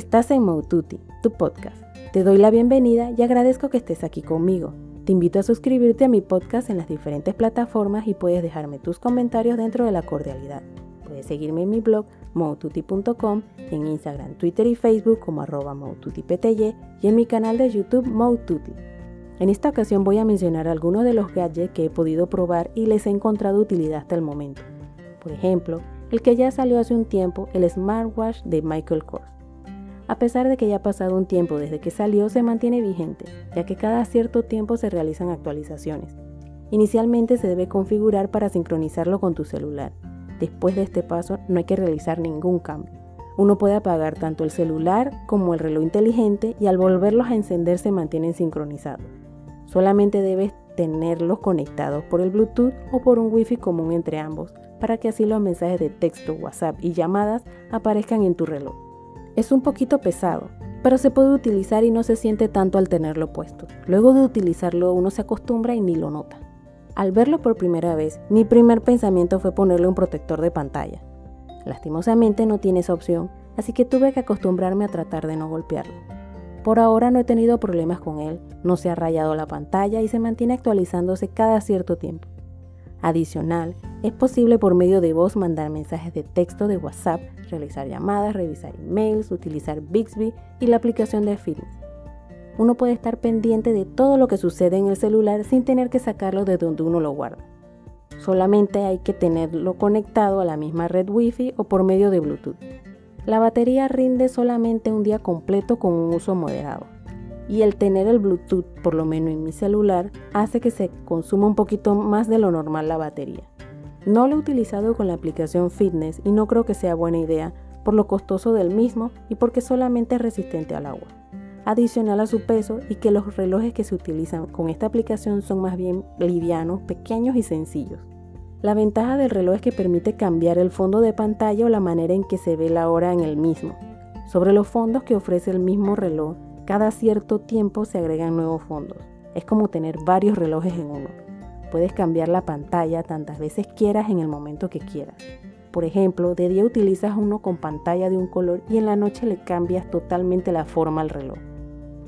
Estás en Moututi, tu podcast. Te doy la bienvenida y agradezco que estés aquí conmigo. Te invito a suscribirte a mi podcast en las diferentes plataformas y puedes dejarme tus comentarios dentro de la cordialidad. Puedes seguirme en mi blog moututi.com, en Instagram, Twitter y Facebook como arroba y en mi canal de YouTube Moututi. En esta ocasión voy a mencionar algunos de los gadgets que he podido probar y les he encontrado utilidad hasta el momento. Por ejemplo, el que ya salió hace un tiempo, el smartwatch de Michael Kors. A pesar de que ya ha pasado un tiempo desde que salió, se mantiene vigente, ya que cada cierto tiempo se realizan actualizaciones. Inicialmente se debe configurar para sincronizarlo con tu celular. Después de este paso no hay que realizar ningún cambio. Uno puede apagar tanto el celular como el reloj inteligente y al volverlos a encender se mantienen sincronizados. Solamente debes tenerlos conectados por el Bluetooth o por un Wi-Fi común entre ambos, para que así los mensajes de texto, WhatsApp y llamadas aparezcan en tu reloj. Es un poquito pesado, pero se puede utilizar y no se siente tanto al tenerlo puesto. Luego de utilizarlo uno se acostumbra y ni lo nota. Al verlo por primera vez, mi primer pensamiento fue ponerle un protector de pantalla. Lastimosamente no tiene esa opción, así que tuve que acostumbrarme a tratar de no golpearlo. Por ahora no he tenido problemas con él, no se ha rayado la pantalla y se mantiene actualizándose cada cierto tiempo. Adicional, es posible por medio de voz mandar mensajes de texto de WhatsApp, realizar llamadas, revisar emails, utilizar Bixby y la aplicación de Fitness. Uno puede estar pendiente de todo lo que sucede en el celular sin tener que sacarlo de donde uno lo guarda. Solamente hay que tenerlo conectado a la misma red Wi-Fi o por medio de Bluetooth. La batería rinde solamente un día completo con un uso moderado. Y el tener el Bluetooth, por lo menos en mi celular, hace que se consuma un poquito más de lo normal la batería. No lo he utilizado con la aplicación Fitness y no creo que sea buena idea por lo costoso del mismo y porque solamente es resistente al agua. Adicional a su peso y que los relojes que se utilizan con esta aplicación son más bien livianos, pequeños y sencillos. La ventaja del reloj es que permite cambiar el fondo de pantalla o la manera en que se ve la hora en el mismo. Sobre los fondos que ofrece el mismo reloj, cada cierto tiempo se agregan nuevos fondos. Es como tener varios relojes en uno. Puedes cambiar la pantalla tantas veces quieras en el momento que quieras. Por ejemplo, de día utilizas uno con pantalla de un color y en la noche le cambias totalmente la forma al reloj.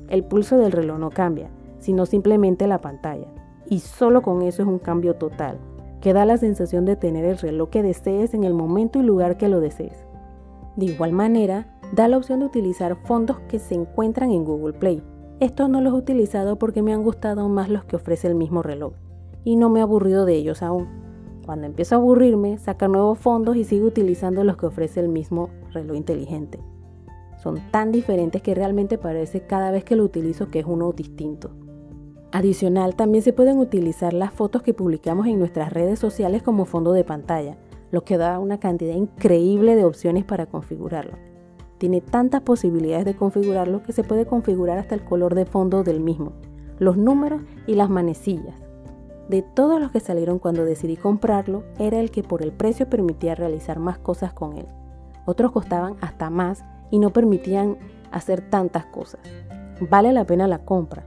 El pulso del reloj no cambia, sino simplemente la pantalla. Y solo con eso es un cambio total que da la sensación de tener el reloj que desees en el momento y lugar que lo desees. De igual manera, da la opción de utilizar fondos que se encuentran en Google Play. Estos no los he utilizado porque me han gustado más los que ofrece el mismo reloj y no me he aburrido de ellos aún. Cuando empiezo a aburrirme, saca nuevos fondos y sigo utilizando los que ofrece el mismo reloj inteligente. Son tan diferentes que realmente parece cada vez que lo utilizo que es uno distinto. Adicional, también se pueden utilizar las fotos que publicamos en nuestras redes sociales como fondo de pantalla, lo que da una cantidad increíble de opciones para configurarlo. Tiene tantas posibilidades de configurarlo que se puede configurar hasta el color de fondo del mismo, los números y las manecillas. De todos los que salieron cuando decidí comprarlo, era el que por el precio permitía realizar más cosas con él. Otros costaban hasta más y no permitían hacer tantas cosas. Vale la pena la compra,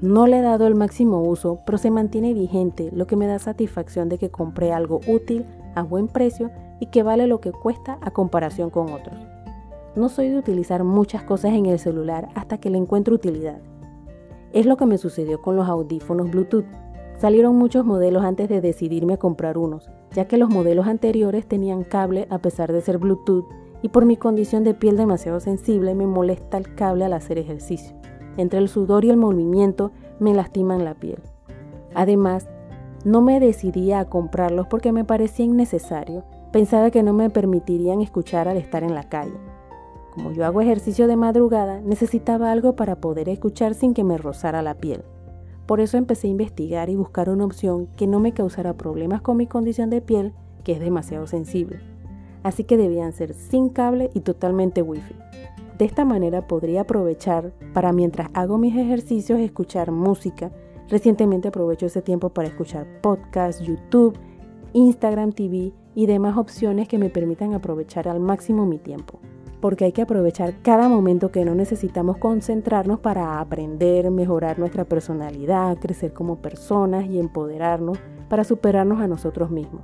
no le he dado el máximo uso, pero se mantiene vigente, lo que me da satisfacción de que compré algo útil, a buen precio y que vale lo que cuesta a comparación con otros. No soy de utilizar muchas cosas en el celular hasta que le encuentro utilidad. Es lo que me sucedió con los audífonos Bluetooth. Salieron muchos modelos antes de decidirme a comprar unos, ya que los modelos anteriores tenían cable a pesar de ser Bluetooth y por mi condición de piel demasiado sensible me molesta el cable al hacer ejercicio entre el sudor y el movimiento me lastiman la piel. Además, no me decidía a comprarlos porque me parecía innecesario. Pensaba que no me permitirían escuchar al estar en la calle. Como yo hago ejercicio de madrugada, necesitaba algo para poder escuchar sin que me rozara la piel. Por eso empecé a investigar y buscar una opción que no me causara problemas con mi condición de piel, que es demasiado sensible. Así que debían ser sin cable y totalmente wifi. De esta manera podría aprovechar para mientras hago mis ejercicios escuchar música. Recientemente aprovecho ese tiempo para escuchar podcasts, YouTube, Instagram TV y demás opciones que me permitan aprovechar al máximo mi tiempo. Porque hay que aprovechar cada momento que no necesitamos concentrarnos para aprender, mejorar nuestra personalidad, crecer como personas y empoderarnos para superarnos a nosotros mismos.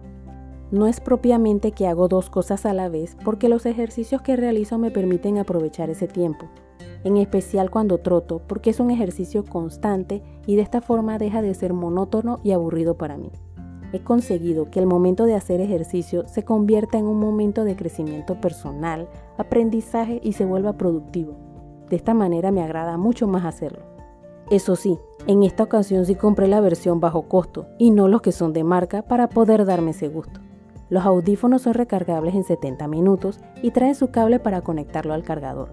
no es propiamente que hago dos cosas a la vez porque los ejercicios que realizo me permiten aprovechar ese tiempo, en especial cuando troto porque es un ejercicio constante y de esta forma deja de ser monótono y aburrido para mí. He conseguido que el momento de hacer ejercicio se convierta en un momento de crecimiento personal, aprendizaje y se vuelva productivo. De esta manera me agrada mucho más hacerlo. Eso sí, en esta ocasión sí compré la versión bajo costo y no los que son de marca para poder darme ese gusto. Los audífonos son recargables en 70 minutos y traen su cable para conectarlo al cargador.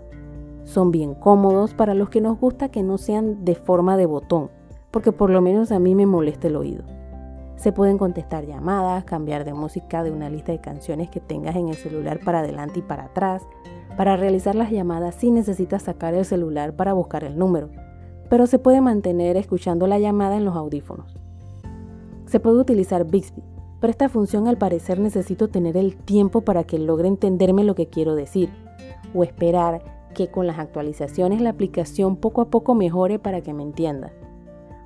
Son bien cómodos para los que nos gusta que no sean de forma de botón, porque por lo menos a mí me molesta el oído. Se pueden contestar llamadas, cambiar de música de una lista de canciones que tengas en el celular para adelante y para atrás. Para realizar las llamadas sí necesitas sacar el celular para buscar el número, pero se puede mantener escuchando la llamada en los audífonos. Se puede utilizar Bixby, pero esta función al parecer necesito tener el tiempo para que logre entenderme lo que quiero decir, o esperar que con las actualizaciones la aplicación poco a poco mejore para que me entienda.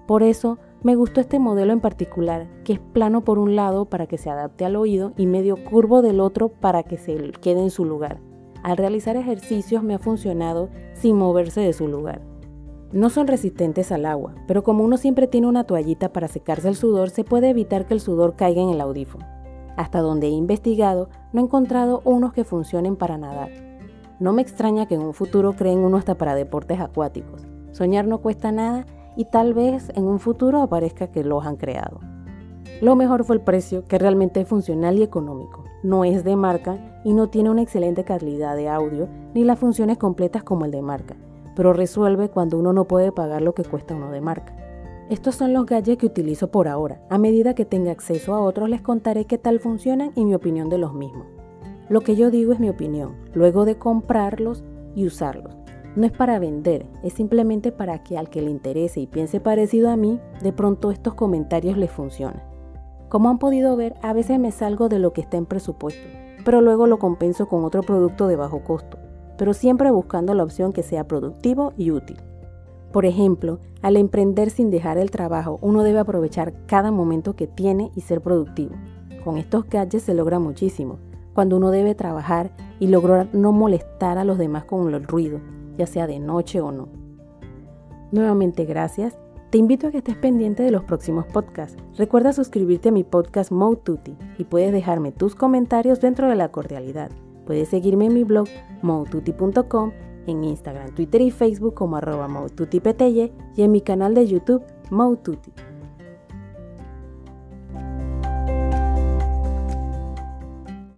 Por eso me gustó este modelo en particular, que es plano por un lado para que se adapte al oído y medio curvo del otro para que se quede en su lugar. Al realizar ejercicios me ha funcionado sin moverse de su lugar. No son resistentes al agua, pero como uno siempre tiene una toallita para secarse el sudor, se puede evitar que el sudor caiga en el audífono. Hasta donde he investigado, no he encontrado unos que funcionen para nadar. No me extraña que en un futuro creen uno hasta para deportes acuáticos. Soñar no cuesta nada y tal vez en un futuro aparezca que los han creado. Lo mejor fue el precio, que realmente es funcional y económico. No es de marca y no tiene una excelente calidad de audio ni las funciones completas como el de marca, pero resuelve cuando uno no puede pagar lo que cuesta uno de marca. Estos son los gadgets que utilizo por ahora. A medida que tenga acceso a otros les contaré qué tal funcionan y mi opinión de los mismos. Lo que yo digo es mi opinión, luego de comprarlos y usarlos. No es para vender, es simplemente para que al que le interese y piense parecido a mí, de pronto estos comentarios le funcionen. Como han podido ver, a veces me salgo de lo que está en presupuesto, pero luego lo compenso con otro producto de bajo costo, pero siempre buscando la opción que sea productivo y útil. Por ejemplo, al emprender sin dejar el trabajo, uno debe aprovechar cada momento que tiene y ser productivo. Con estos gadgets se logra muchísimo, cuando uno debe trabajar y lograr no molestar a los demás con el ruido, ya sea de noche o no. Nuevamente gracias. Te invito a que estés pendiente de los próximos podcasts. Recuerda suscribirte a mi podcast Moututi y puedes dejarme tus comentarios dentro de la cordialidad. Puedes seguirme en mi blog moututi.com, en Instagram, Twitter y Facebook como arroba y en mi canal de YouTube Moututi.